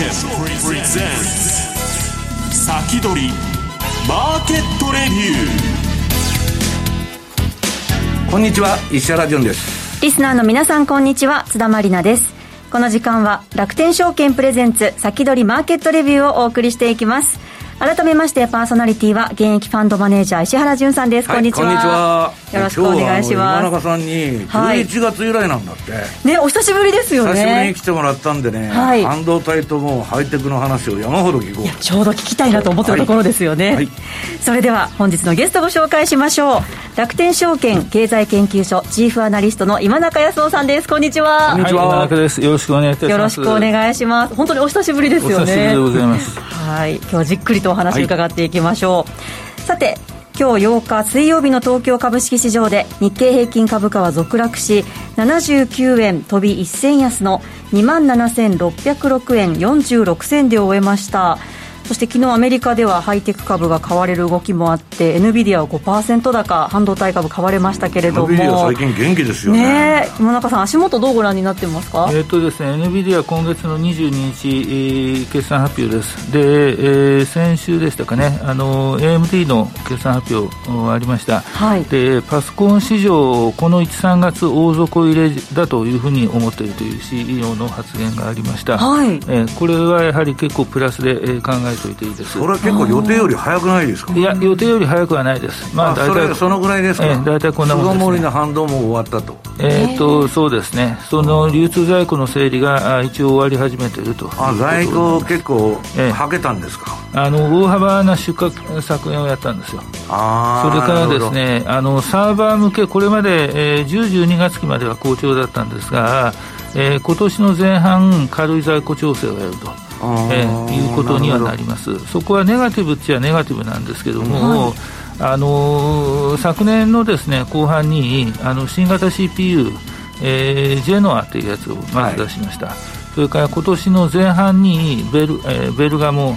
プレゼンツ先取りマーケットレビューこんにちは石原潤です。リスナーの皆さんこんにちは。津田まりなです。この時間は楽天証券プレゼンツ先取りマーケットレビューをお送りしていきます改めましてパーソナリティは現役ファンドマネージャー石原潤さんです、はい、こんにちは。こんにちは。よろしくお願いします。今中さんに11月由来なんだって、はい、ねお久しぶりですよね。久しぶりに来てもらったんでね、はい、半導体ともハイテクの話を山ほど聞こうちょうど聞きたいなと思ってるところですよね、はい、それでは本日のゲストご紹介しましょう。楽天証券経済研究所チーフアナリストの今中康夫さんです。こんにちは。こんにちは、今中です。よろしくお願いいたします。よろしくお願いします。本当にお久しぶりですよね。お久しぶりでございます。はい。今日はじっくりとお話伺っていきましょう、さて今日8日水曜日の東京株式市場で日経平均株価は続落し79円飛び1銭安の2万7606円46銭で終えましたそして昨日アメリカではハイテク株が買われる動きもあって NVIDIA は5%高半導体株買われましたけれども。NVIDIA 最近元気ですよね。ね今中さん足元どうご覧になってますか？えっ、とですね NVIDIA 今月の22日、えー、決算発表です。で、えー、先週でしたかね。あの AMD の決算発表ありました、はい、でパソコン市場この13月大底入れだというふうに思っているという CEO の発言がありました、はい、えー、これはやはり結構プラスで、えー、考えておいていいですそれは結構予定より早くないですか？いや予定より早くはないです。まあ大体そのぐらいですか、えー、大体こんなもんです、ね、の反動も終わったと。えっ、とそうですね。その流通在庫の整理が一応終わり始めていると。あ在庫結構はけたんですか、えー、あの大幅な出荷削減をやったんですよ。あそれからですねあのサーバー向けこれまで、えー、10、12月期までは好調だったんですが、えー、今年の前半軽い在庫調整をやるとえー、いうことにはなります。そこはネガティブっちゃネガティブなんですけども、はい、あの昨年のですね後半にあの新型 CPU、えー、ジェノアというやつをまず出しました。はい、それから今年の前半にベル,、えー、ベルガモ、うん、え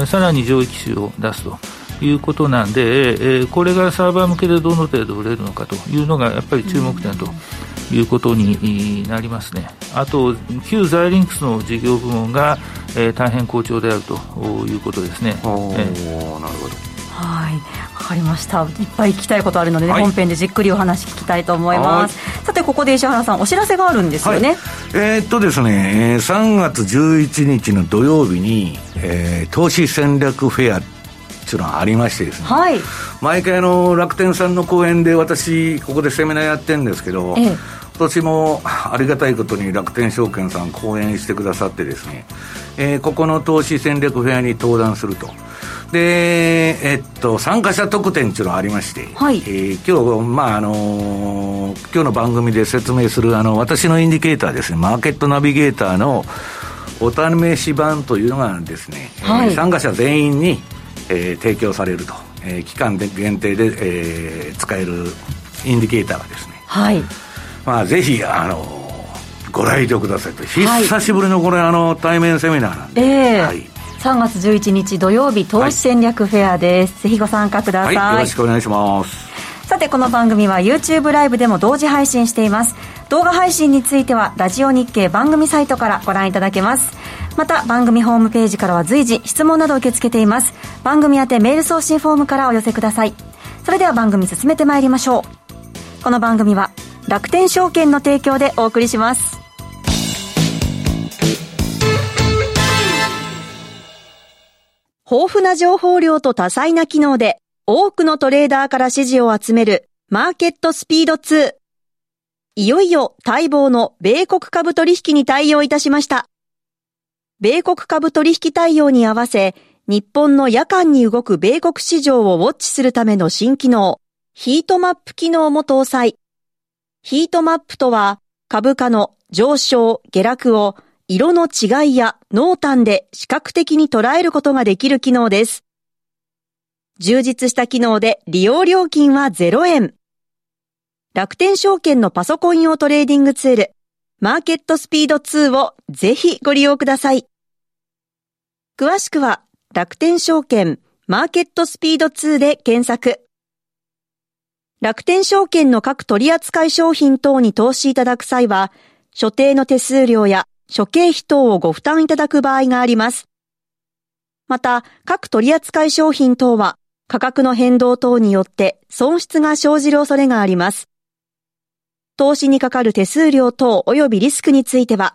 ー、さらに上位機種を出すと。いうことなんで、えー、これがサーバー向けでどの程度売れるのかというのがやっぱり注目点ということになりますね。あと、旧ザイリンクスの事業部門が、えー、大変好調であるということですね。えー、なるほど。はい、わかりました。いっぱい聞きたいことあるので、ねはい、本編でじっくりお話聞きたいと思います。さて、ここで石原さん、お知らせがあるんですよね。はい、えー、っとですね、3月11日の土曜日に、えー、投資戦略フェアっていうのがありましてですね、はい、毎回の楽天さんの講演で私ここでセミナーやってるんですけど、ええ、今年もありがたいことに楽天証券さん講演してくださってですね、えー、ここの投資戦略フェアに登壇すると。で、えっと、参加者特典っていうのがありまして、はい、えー、今日、まあ、あのー、今日の番組で説明する、あの、私のインディケーターですね、マーケットナビゲーターのお試し版というのがですね、はい、参加者全員に、えー、提供されると、えー、期間で限定で、えー、使えるインディケーターがですね、はい。まあ、ぜひ、あのご来場くださいと、久しぶりのこれ、あの対面セミナーなんで、えーはい、3月11日土曜日、投資戦略フェアです、はい、ぜひご参加ください、はい、よろしくお願いします。さてこの番組は YouTube ライブでも同時配信しています。動画配信についてはラジオ日経番組サイトからご覧いただけますまた番組ホームページからは随時質問など受け付けています番組宛てメール送信フォームからお寄せくださいそれでは番組進めてまいりましょうこの番組は楽天証券の提供でお送りします豊富な情報量と多彩な機能で多くのトレーダーから支持を集めるマーケットスピード2。いよいよ待望の米国株取引に対応いたしました。米国株取引対応に合わせ、日本の夜間に動く米国市場をウォッチするための新機能、ヒートマップ機能も搭載。ヒートマップとは、株価の上昇、下落を色の違いや濃淡で視覚的に捉えることができる機能です。充実した機能で利用料金は0円。楽天証券のパソコン用トレーディングツール、マーケットスピード2をぜひご利用ください。詳しくは楽天証券マーケットスピード2で検索。楽天証券の各取扱商品等に投資いただく際は、所定の手数料や諸経費等をご負担いただく場合があります。また、各取扱商品等は価格の変動等によって損失が生じる恐れがあります。投資にかかる手数料等及びリスクについては、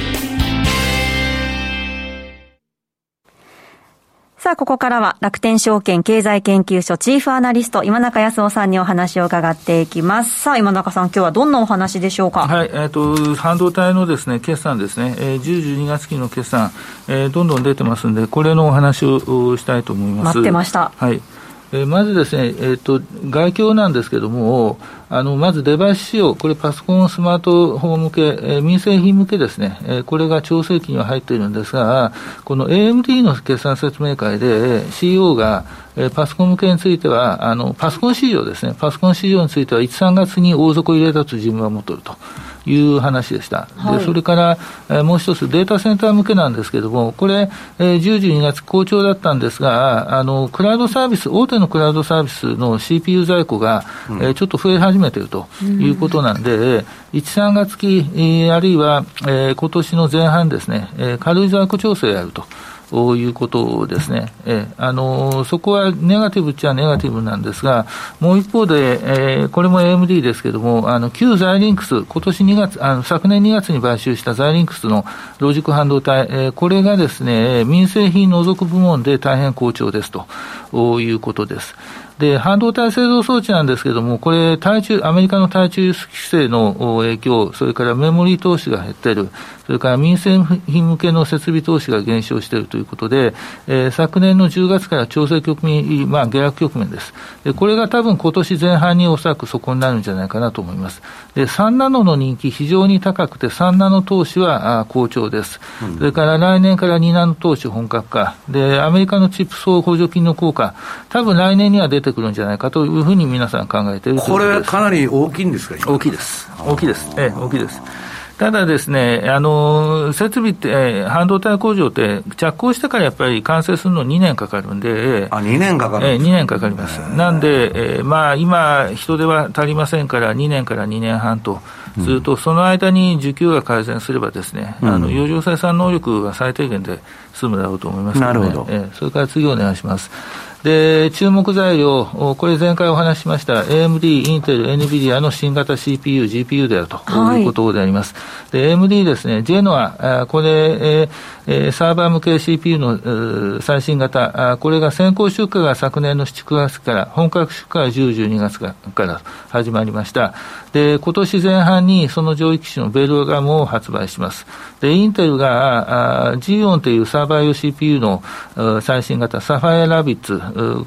さあ、ここからは楽天証券経済研究所チーフアナリスト、今中康夫さんにお話を伺っていきます。さあ、今中さん、今日はどんなお話でしょうか？はい、えっ、ー、と、半導体のですね、決算ですね、えー、10、12月期の決算、えー、どんどん出てますんで、これのお話をしたいと思います。待ってました。はい。えー、まずですね、えーと、外況なんですけれども、あのまずデバイス仕様、これ、パソコン、スマートフォン向け、えー、民生品向けですね、えー、これが調整期には入っているんですが、この AMD の決算説明会で、CEO が、えー、パソコン向けについては、あのパソコン市場ですね、パソコン市場については、1、3月に大底を入れたと自分は思っていると。いう話でした。はい、でそれから、えー、もう一つ、データセンター向けなんですけれども、これ、えー、10、12月好調だったんですが、あの、クラウドサービス、大手のクラウドサービスの CPU 在庫が、うん、えー、ちょっと増え始めているということなんで、うん、1、3月期、えー、あるいは、えー、今年の前半ですね、えー、軽い在庫調整をやると。ということですね。えあのそこはネガティブっちゃネガティブなんですが、もう一方で、えー、これも AMD ですけども、あの旧ザイリンクス、今年2月、あの昨年2月に買収したザイリンクスのロジック半導体、えー、これがですね、民生品除く部門で大変好調ですということです。で、半導体製造装置なんですけれども、これ、対中、アメリカの対中輸出規制の影響、それからメモリー投資が減っている、それから民生品向けの設備投資が減少しているということで、えー、昨年の10月から調整局面、まあ、下落局面です。で、これが多分今年前半におそらくそこになるんじゃないかなと思います。で、3ナノの人気非常に高くて、3ナノ投資はあ好調です。うん、それから来年から2ナノ投資本格化。で、アメリカのチップ総補助金の効果、多分来年には出ててくるんじゃないかというふうに皆さん考えているこれ、かなり大きいんですか、大きいです、大きいです、ええ、大きいです。ただですね、あの設備って、半導体工場って、着工してからやっぱり完成するの2年かかるんで、あ2年かかるえ2年かかります。なんで、えー、まあ、今、人手は足りませんから、2年から2年半と。すると、その間に需給が改善すればですね、うん、あの余剰生産能力が最低限で済むだろうと思いますので、ね、えー、それから次お願いします。で、注目材料、これ前回お話ししました AMD、インテル、NVIDIA の新型 CPU、GPU であるということであります。はい、で、AMD ですね、ジェノア、これ、えー、サーバー向け CPU の最新型、これが先行出荷が昨年の7、9月から、本格出荷が10、12月から始まりました。で、今年前半にその上位機種のベルガムを発売します。で、インテルが、ジオンというサーバー用 CPU の最新型、サファイアラビッツ、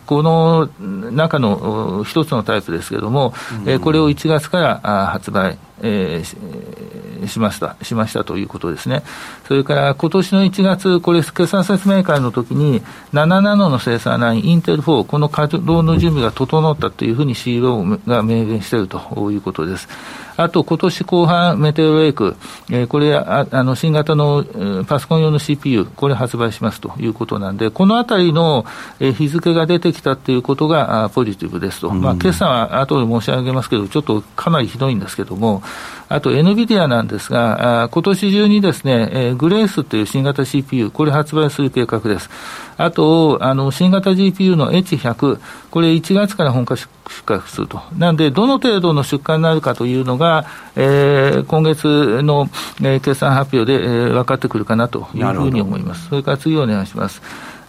この中の一つのタイプですけれども、うん、これを1月から発売。えー、しました、しましたということですね。それから今年の1月、これ、決算説明会の時に、7ナノの生産ライン、インテル4、この稼働の準備が整ったというふうに CEO が明言しているということです。あと、今年後半、メテオレイク、えー、これあ、あの、新型の、えー、パソコン用の CPU、これ発売しますということなんで、このあたりの、えー、日付が出てきたということがあポジティブですと。まあ、決算は後で申し上げますけど、ちょっとかなりひどいんですけども、あと NVIDIA なんですが、今年中にですね、えー、グレースという新型 CPU、これ発売する計画です。あと、あの、新型 GPU の H100、これ1月から本格出荷すると。なんで、どの程度の出荷になるかというのが、えー、今月の、えー、決算発表で、えー、分かってくるかなというふうに思います。それから次お願いします。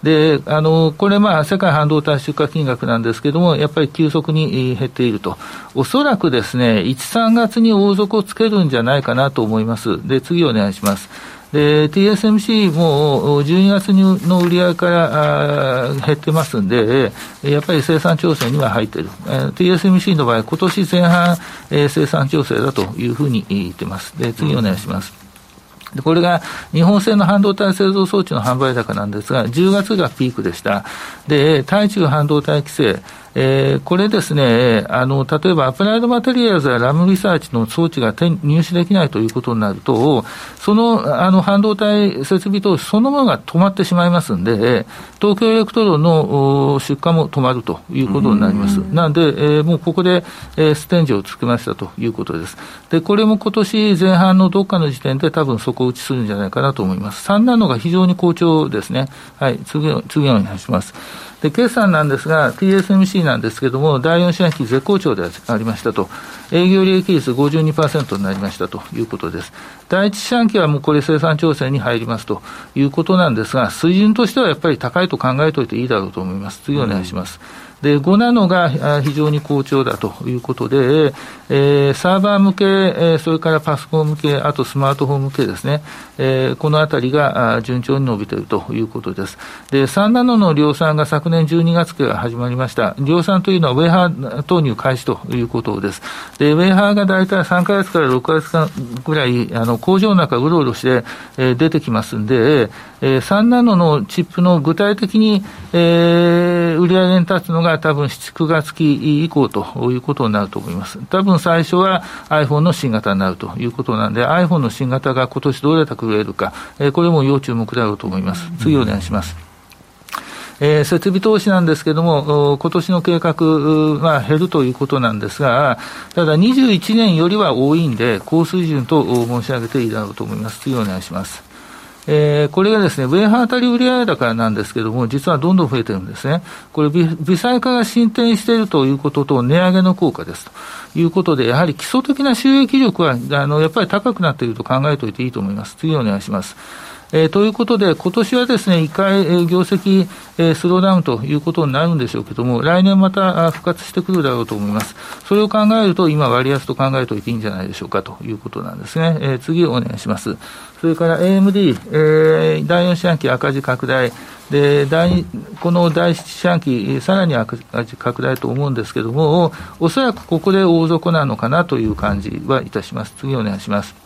で、あの、これまあ、世界半導体出荷金額なんですけれども、やっぱり急速に減っていると。おそらくですね、1、3月に大底をつけるんじゃないかなと思います。で、次お願いします。で、TSMC も12月の売り上げから減ってますんで、やっぱり生産調整には入っている。TSMC の場合、今年前半、生産調整だというふうに言ってます。で、次お願いします。でこれが日本製の半導体製造装置の販売高なんですが、10月がピークでした。で、対中半導体規制、えー、これですね、あの、例えばアプライドマテリアルズやラムリサーチの装置が入手できないということになると、その、あの、半導体設備投資そのものが止まってしまいますんで、東京エレクトロンの出荷も止まるということになります。なんで、えー、もうここで、えー、ステンジをつけましたということです。で、これも今年前半のどっかの時点で多分底打ちするんじゃないかなと思います。3ナノが非常に好調ですね。はい、次、次お願いします。で、決算なんですが、TSMC なんですけれども、第4四半期絶好調でありましたと、営業利益率52%になりましたということです。第1四半期はもうこれ生産調整に入りますということなんですが、水準としてはやっぱり高いと考えておいていいだろうと思います。次お願いします。うんで、5ナノが非常に好調だということで、えー、サーバー向け、えー、それからパソコン向け、あとスマートフォン向けですね、えー、このあたりが順調に伸びているということです。で、3ナノの量産が昨年12月から始まりました。量産というのはウェハー投入開始ということです。で、ウェハーが大体3か月から6か月間ぐらい、あの、工場の中うろうろして、えー、出てきますんで、えー、3ナノのチップの具体的に、えー、売り上げに立つのがが多分7、9月期以降ということになると思います。多分最初は iPhone の新型になるということなんで、iPhone の新型が今年どうやってくれるか、えー、これも要注目だろうと思います。次お願いします。えー、設備投資なんですけれども、今年の計画は減るということなんですが、ただ21年よりは多いんで、高水準と申し上げていいだろうと思います。次お願いします。えー、これがですね、ウェーハー当たり売上高なんですけども、実はどんどん増えてるんですね。これ、微細化が進展しているということと、値上げの効果ですということで、やはり基礎的な収益力は、あの、やっぱり高くなっていると考えておいていいと思います。次お願いします。えー、ということで、今年はですね、一回、えー、業績、えー、スローダウンということになるんでしょうけども、来年また復活してくるだろうと思います。それを考えると、今、割安と考えておいていいんじゃないでしょうかということなんですね。えー、次お願いします。それから AMD、えー、第4四半期赤字拡大。で第この第7四半期、さらに赤字拡大と思うんですけれども、おそらくここで大底なのかなという感じはいたします。次お願いします。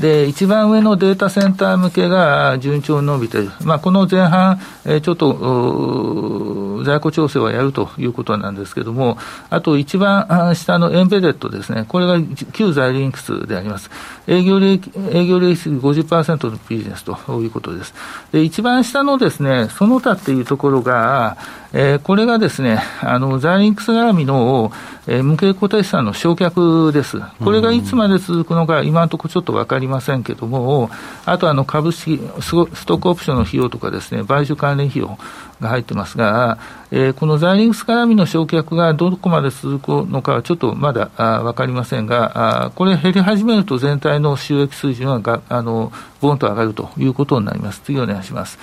で、一番上のデータセンター向けが順調に伸びている。まあ、この前半、えー、ちょっと、在庫調整はやるということなんですけれども、あと一番下のエンベデッドですね。これが旧在リンクスであります。営業利益、営業利益50%のビジネスということです。で、一番下のですね、その他っていうところが、えー、これがですね、あの、ザイリンクス絡みの、えー、無形固定資産の償却です。これがいつまで続くのか、今のところちょっと分かりませんけども、あとあの、株式、ストックオプションの費用とかですね、買収関連費用が入ってますが、えー、このザイリングス絡みの償却がどこまで続くのかはちょっとまだあ分かりませんが、あこれ減り始めると全体の収益水準はがあのボンと上がるということになります。次お願いします。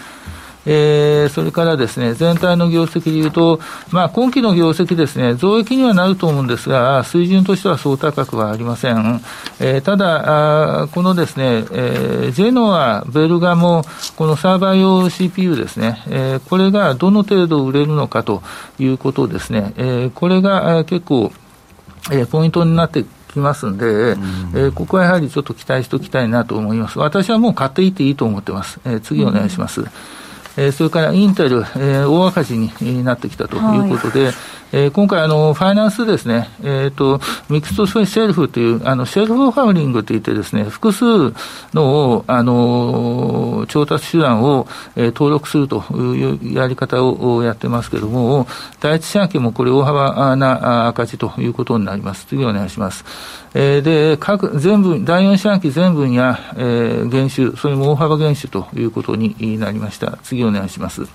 えー、それからですね、全体の業績でいうと、まあ、今期の業績ですね、増益にはなると思うんですが、水準としてはそう高くはありません。えー、ただ、あこのですね、えー、ジェノア、ベルガモ、このサーバー用 CPU ですね、えー、これがどの程度売れるのかということですね、えー、これが結構、えー、ポイントになってきますんで、うん、えー、ここはやはりちょっと期待しておきたいなと思います。私はもう買っていっていいと思ってます。えー、次お願いします。うんえー、それからインテル、えー、大赤字になってきたということで、はいえー、今回あの、ファイナンスですね、えーと、ミックストシェルフというあのシェルフファウリングといってですね、複数のあの調達手段を、えー、登録するというやり方をやってますけれども、第一四半期もこれ大幅な赤字ということになります。次お願いします。えー、で、各、全部、第四四半期全分や、えー、減収、それも大幅減収ということになりました。次お願いします。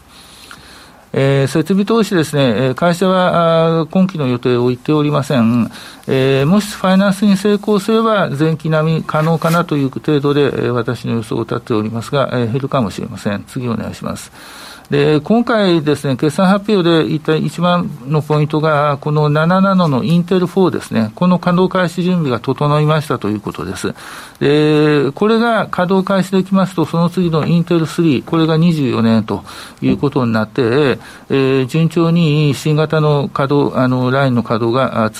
えー、設備投資ですね、会社は今期の予定を言っておりません。えー、もしファイナンスに成功すれば、前期並み可能かなという程度で、私の予想を立っておりますが、えー、減るかもしれません。次お願いします。で、今回ですね、決算発表で言った一番のポイントが、この7ナノのインテル4ですね、この稼働開始準備が整いましたということです。で、これが稼働開始できますと、その次のインテル3、これが24年ということになって、えー、順調に新型の稼働、あの、ラインの稼働が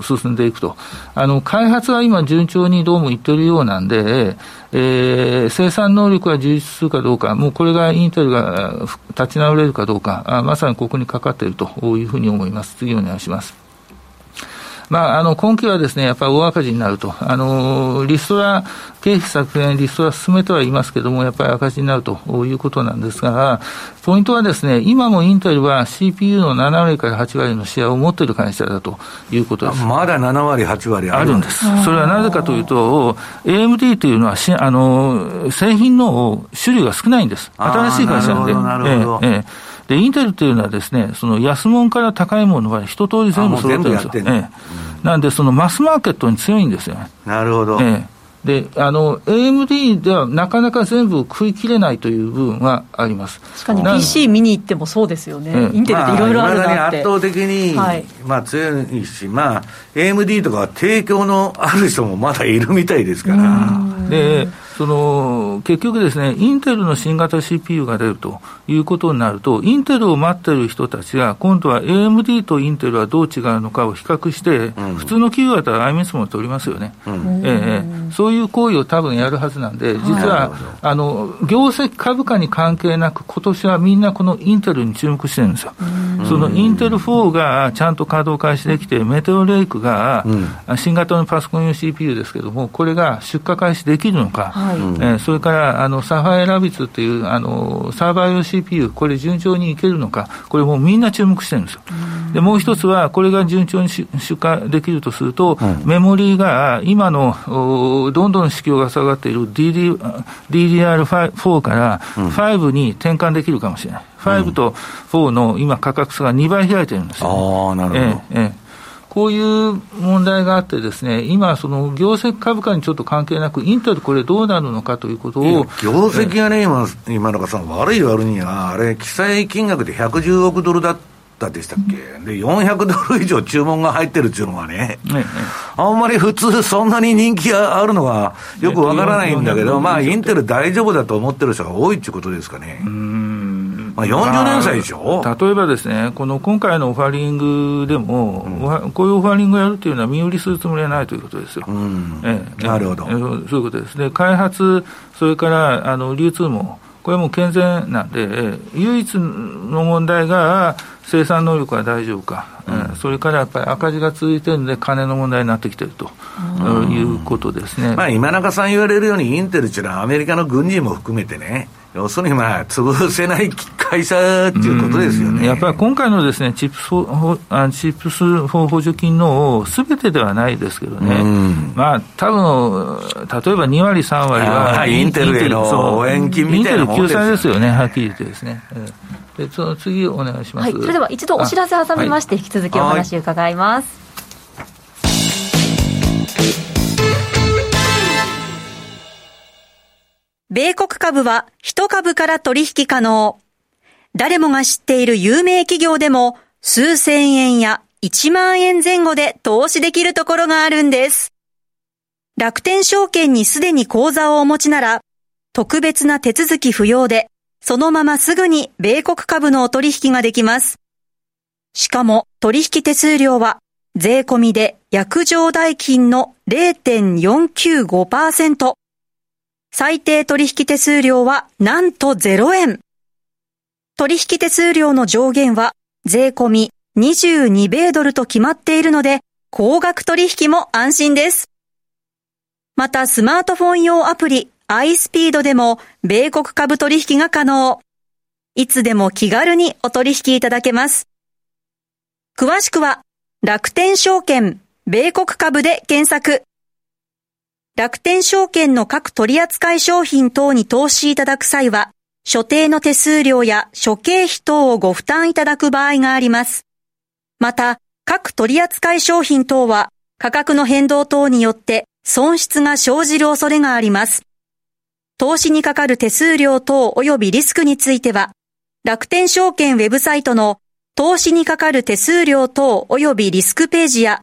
進んでいくと。あの、開発は今順調にどうもいってるようなんで、えー、生産能力が充実するかどうか、もうこれがインテルが立ち直れるかどうか、あまさにここにかかっているというふうに思います。次お願いします。まあ、あの、今期はですね、やっぱり大赤字になると。あの、リストラ、経費削減、リストラ進めてはいますけれども、やっぱり赤字になるということなんですが、ポイントはですね、今もインテルは CPU の7割から8割のシェアを持っている会社だということです。まだ7割、8割あるんです。それはなぜかというと、AMD というのはし、あの、製品の種類が少ないんです。新しい会社なんで。なるほど。ええええで、インテルっていうのはですね、その安物から高いものが一通り全部揃ってるんですよ。ええ、なんで、そのマスマーケットに強いんですよね。なるほど。ええで、あの、AMD ではなかなか全部食い切れないという部分はあります。確かに PC 見に行ってもそうですよね。ええ、インテルっていろいろあるなって。圧倒的に、はい、まあ強いし、まあ、AMD とかは提供のある人もまだいるみたいですから。で、その結局ですね、インテルの新型 CPU が出るということになると、インテルを待ってる人たちが、今度は AMD とインテルはどう違うのかを比較して、うん、普通の企業だったら IMS も取りますよね、うん、ええ、そういう行為を多分やるはずなんで、実は、あの業績株価に関係なく、今年はみんなこのインテルに注目してるんですよ。そのインテル4がちゃんと稼働開始できて、メテオレイクが、新型のパソコン用 CPU ですけども、これが出荷開始できるのか。はい、えー、それからあのサファイアラビッツというあのサーバー用 CPU、これ順調にいけるのか、これもうみんな注目してるんですよ。でもう一つは、これが順調に出荷できるとすると、メモリーが今のどんどん市況が下がっている DD DDR4 から5に転換できるかもしれない。5と4の今価格差が2倍開いてるんですよ、ね、ああ、なるほど。えええこういう問題があってですね、今、その業績株価にちょっと関係なく、インテルこれどうなるのかということを。業績がね、今、今中さん、悪い悪いには、あれ、記載金額で110億ドルだったでしたっけ、で、400ドル以上注文が入ってるっていうのはね、ねねあんまり普通、そんなに人気があるのはよくわからないんだけど、まあ、インテル大丈夫だと思ってる人が多いっていうことですかね。うんまあ、40年歳でしょ、まあ、例えばですね、この今回のオファリングでも、うん、こういうオファリングをやるというのは、身売りするつもりはないということですよ。うん、ええ、なるほど、えそういうことです。で、開発、それからあの流通も、これも健全なんで、唯一の問題が生産能力は大丈夫か、うん、それからやっぱり赤字が続いてるんで、金の問題になってきてると。いうことですね、まあ、今中さん言われるように、インテルっていうのは、アメリカの軍事も含めてね、要するにまあ、潰せない会社っていうことですよね。やっぱり今回のですね、チップスあチップス補助金のすべてではないですけどね、まあ、多分例えば2割、3割は、インテルへの応援金みたいなもんですよ、ね、救済ですよね、はっきり言ってですね。でその次お願いします、はい、それでは一度お知らせ挟みまして、引き続きお話伺います。米国株は1株から取引可能。誰もが知っている有名企業でも数千円や1万円前後で投資できるところがあるんです。楽天証券にすでに口座をお持ちなら、特別な手続き不要で、そのまますぐに米国株のお取引ができます。しかも取引手数料は税込みで約定代金の0.495%。最低取引手数料はなんと0円。取引手数料の上限は税込み22米ドルと決まっているので、高額取引も安心です。またスマートフォン用アプリ iSpeed でも米国株取引が可能。いつでも気軽にお取引いただけます。詳しくは楽天証券米国株で検索。楽天証券の各取扱商品等に投資いただく際は、所定の手数料や諸経費等をご負担いただく場合があります。また、各取扱商品等は価格の変動等によって損失が生じる恐れがあります。投資にかかる手数料等及びリスクについては、楽天証券ウェブサイトの投資にかかる手数料等及びリスクページや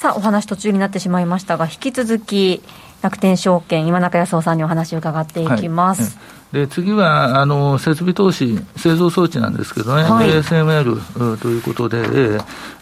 さあ、お話途中になってしまいましたが、引き続き、楽天証券、今中康夫さんにお話を伺っていきます。はいで次はあの設備投資、製造装置なんですけどね、はい、ASML ということで、え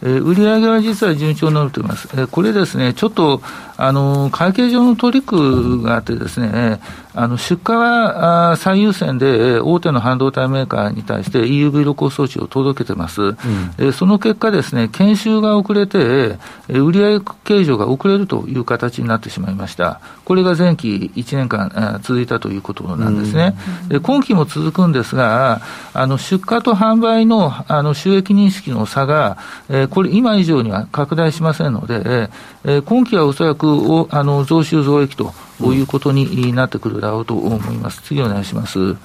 ー、売上は実は順調に伸びています、えー、これですね、ちょっとあの会計上のトリックがあってですね、あの出荷は最優先で大手の半導体メーカーに対して EUV 露光装置を届けてます、うん、えその結果ですね、研修が遅れて、売上計上が遅れるという形になってしまいました。これが前期1年間続いたということなんですね。で今期も続くんですが、あの出荷と販売のあの収益認識の差が、えー、これ、今以上には拡大しませんので、えー、今期はおそらくおあの増収増益ということになってくるだろうと思います。次お願いします。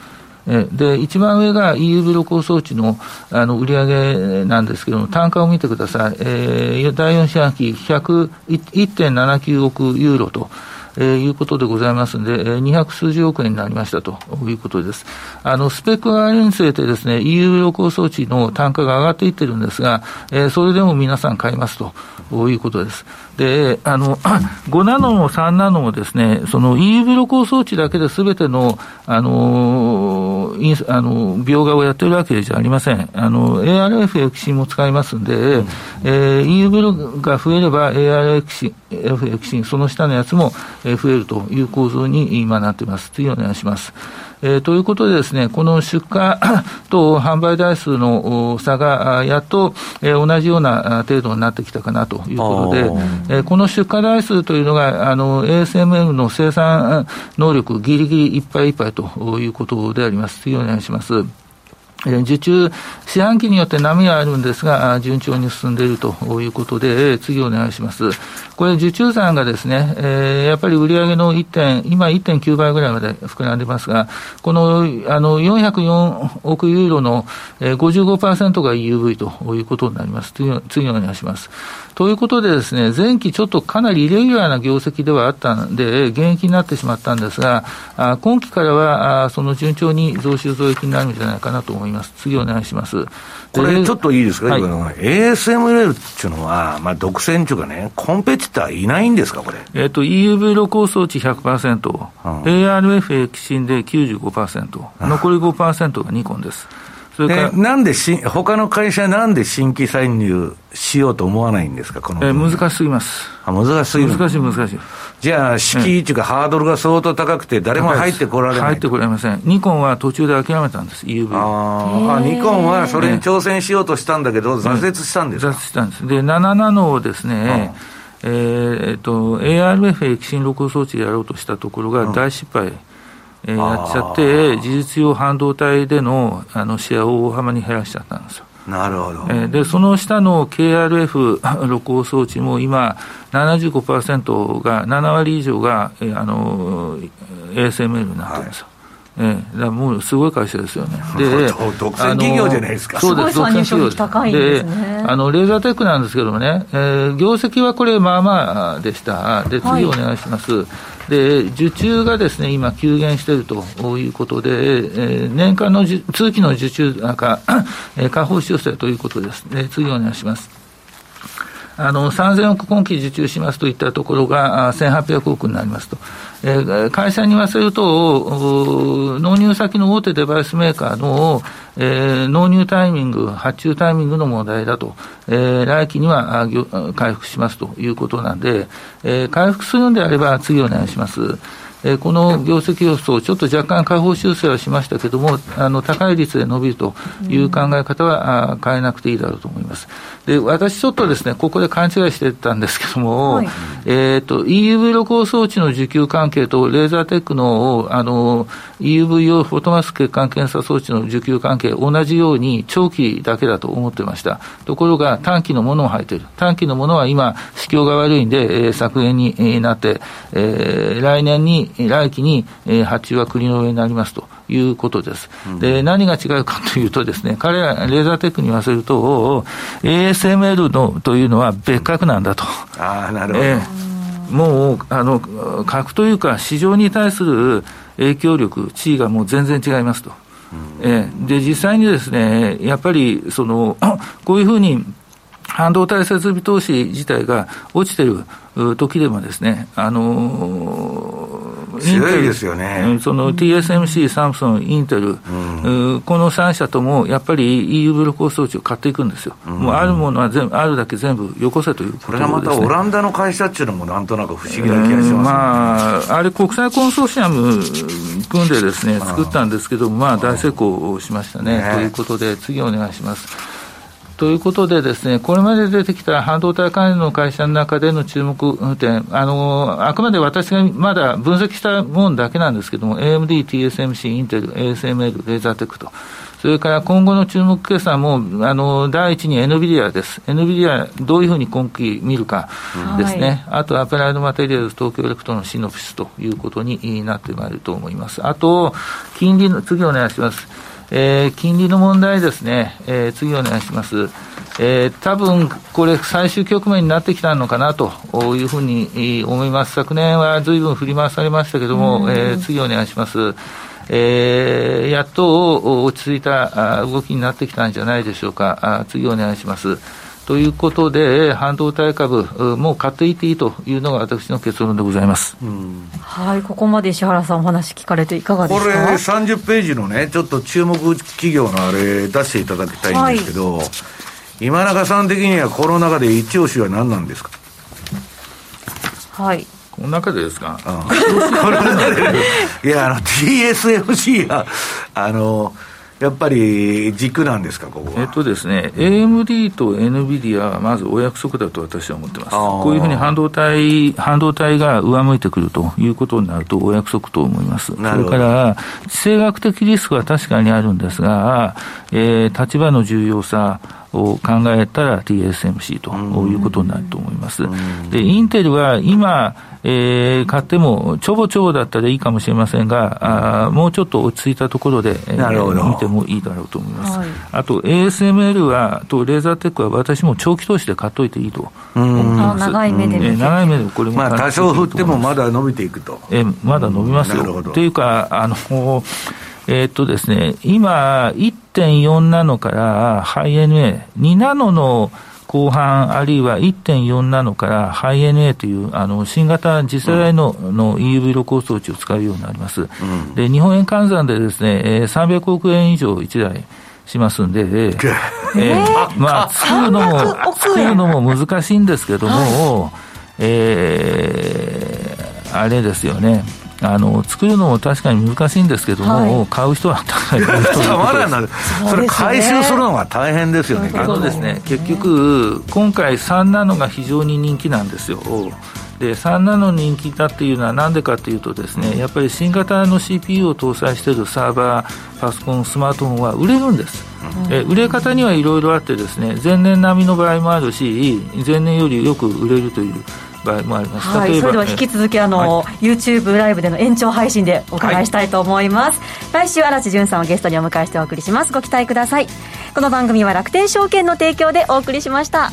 で、一番上が EUV 露光装置のあの売り上げなんですけども、単価を見てください。えー、第4四半期101.79億ユーロと。えー、いうことでございますので、えー、200数十億円になりましたということです。あの、スペックが遠征でですね、EU 旅行装置の単価が上がっていってるんですが、えー、それでも皆さん買いますということです。で、あの、5ナノも3ナノもですね、その EU 旅行装置だけで全ての、あの、インあの、描画をやってるわけじゃありません。あの、ARF 液芯も使いますんで、うん、えー、EUV が増えれば ARF 液芯、その下のやつも増えるという構造に今なっています。次お願いします。えー、ということでですね、この出荷と販売台数の差がやっと、えー、同じような程度になってきたかなということで、えー、この出荷台数というのが、あの、ASML の生産能力ぎりぎりいっぱいいっぱいということであります。次お願いします。受注、四半期によって波があるんですが、順調に進んでいるということで、次お願いします。これ、受注算がですね、えー、やっぱり売上の1点、今1.9倍ぐらいまで膨らんでますが、このあの404億ユーロの55%が EUV ということになります。次次お願いします。ということでですね、前期ちょっとかなりイレギュラーな業績ではあったんで、減益になってしまったんですが、今期からはその順調に増収増益になるんじゃないかなと思います。次お願いします。これちょっといいですか、はい、ASML っていうのは、まあ、独占っていうかね、コンペティターいないんですか、これ。えっ、ー、と、EUV 露光装置100%、うん、ARF 液芯で95%、残り5%がニコンです。それからなんでし、他の会社なんで新規参入しようと思わないんですか、この、えー、難しすぎます。あ難しすぎる難しい、難しい。じゃあ、敷居っていうか、ハードルが相当高くて、誰も入ってこられない。入ってこられません。ニコンは途中で諦めたんです、EUV。ああ、ニコンはそれに挑戦しようとしたんだけど、挫折したんですか、挫折したんです。で、7ナノをですね、えー、えっと、ARF 液芯録装置でやろうとしたところが大失敗。うんえー、やっちゃって、事実上半導体でのあのシェアを大幅に減らしちゃったんですよ。なるほど。えー、で、その下の KRF 録音装置も今、75%が、7割以上が、えー、あの、ASML になってるんですよ。はいええ、もうすごい会社ですよね。で、独占企業じゃないですか。そうです、独占企業高いんですね。あの、レーザーテックなんですけどもね、えー、業績はこれ、まあまあでした。で、次お願いします。はいで受注がですね今、急減しているということで、えー、年間の通期の受注か、えー、下方修正ということです。ね次お願いします。あの3000億今期受注しますといったところが1800億になりますと、えー、会社に言わせると、納入先の大手デバイスメーカーの、えー、納入タイミング、発注タイミングの問題だと、えー、来期には回復しますということなんで、えー、回復するんであれば、次お願いします。えー、この業績予想、ちょっと若干下方修正はしましたけれども、あの高い率で伸びるという考え方は、あ変えなくていいだろうと思います。で、私ちょっとですね、ここで勘違いしてたんですけども、はい、えっ、ー、と、EUV 露光装置の需給関係とレーザーテックの、あの、EUV 用フォトマスク血管検査装置の需給関係、同じように長期だけだと思ってました。ところが、短期のものを入っている。短期のものは今、市況が悪いんで、えー、削減になって、えー、来年に、来期に、えー、発注は国の上になりますと。いうことです。で、何が違うかというとですね、彼ら、レーザーテックに言わせると、ASML のというのは別格なんだと。ああ、なるほど。えー、もう、あの、格というか、市場に対する影響力、地位がもう全然違いますと。えー、で、実際にですね、やっぱり、その、こういうふうに、半導体設備投資自体が落ちてる時でもですね、あの強いですよね。その TSMC、サムソン、インテル、うん、この3社ともやっぱり EU ブロック装置を買っていくんですよ。うん、もうあるものは全部、あるだけ全部よこせというね、これがまたオランダの会社っていうのもなんとなく不思議な気がします、ね、まあ、あれ国際コンソーシアム組んでですね、作ったんですけども、まあ大成功しましたね。ねということで、次お願いします。ということでですね、これまで出てきた半導体関連の会社の中での注目点、あの、あくまで私がまだ分析したものだけなんですけども、AMD、TSMC、インテル、ASML、レーザーテックと、それから今後の注目決算も、あの、第一に NVIDIA です。NVIDIA、どういうふうに今期見るかですね。はい、あと、アプライドマテリアルズ、東京エレクトロン、シノプシスということになってまいると思います。あと、金利の、次お願いします。えー、金利の問題ですね、えー、次お願いします。えー、多分これ、最終局面になってきたのかなというふうに思います。昨年はずいぶん振り回されましたけれども、えー、次お願いします。えー、やっと落ち着いた動きになってきたんじゃないでしょうか。次お願いします。ということで、半導体株、もう買っていていいというのが私の結論でございます、はい、ここまで石原さん、お話聞かれていかがですか？これ、30ページのね、ちょっと注目企業のあれ、出していただきたいんですけど、はい、今中さん的にはコロナ禍で一押しは何なんですか？はい。この中でですか、うん、いや、あの、TSMC が、あの、やっぱり軸なんですか、ここえっとですね、AMD と NVIDIA はまずお約束だと私は思ってます。こういうふうに半導体、半導体が上向いてくるということになるとお約束と思います。それから、地政学的リスクは確かにあるんですが、えー、立場の重要さ、を考えたら TSMC ということになると思います。で、インテルは今、えー、買ってもちょぼちょぼだったらいいかもしれませんが、あもうちょっと落ち着いたところで、えー、見てもいいだろうと思います。はい、あと ASML はとレーザーテックは私も長期投資で買っといていいと思います。長い目で、えー、長い目でこれも、まあ、多少振ってもまだ伸びていくと。えー、まだ伸びますよ。というか、あの、えー、っとですね、今、1.4ナノからハイ NA、2ナノの後半、あるいは1.4ナノからハイ NA というあの新型次世代の,、の EUV 露光装置を使うようになります。うん、で日本円換算でですね、300億円以上1台しますんで、えー、えー、まあ、作るのも、作るのも難しいんですけども、はい、えー、あれですよね。あの作るのも確かに難しいんですけども、はい、買う人は高い。まだなるそれ回収するのが大変ですよねそうですね。結局今回3ナノが非常に人気なんですよ。で3ナノ人気だっていうのはなんでかっていうとですねやっぱり新型の CPU を搭載しているサーバーパソコンスマートフォンは売れるんです、うん、え売れ方にはいろいろあってですね前年並みの場合もあるし前年よりよく売れるという場合もあります、はい、それでは引き続きあの、はい、YouTube ライブでの延長配信でお伺いしたいと思います、はい、来週荒地潤さんをゲストにお迎えしてお送りします。ご期待ください。この番組は楽天証券の提供でお送りしました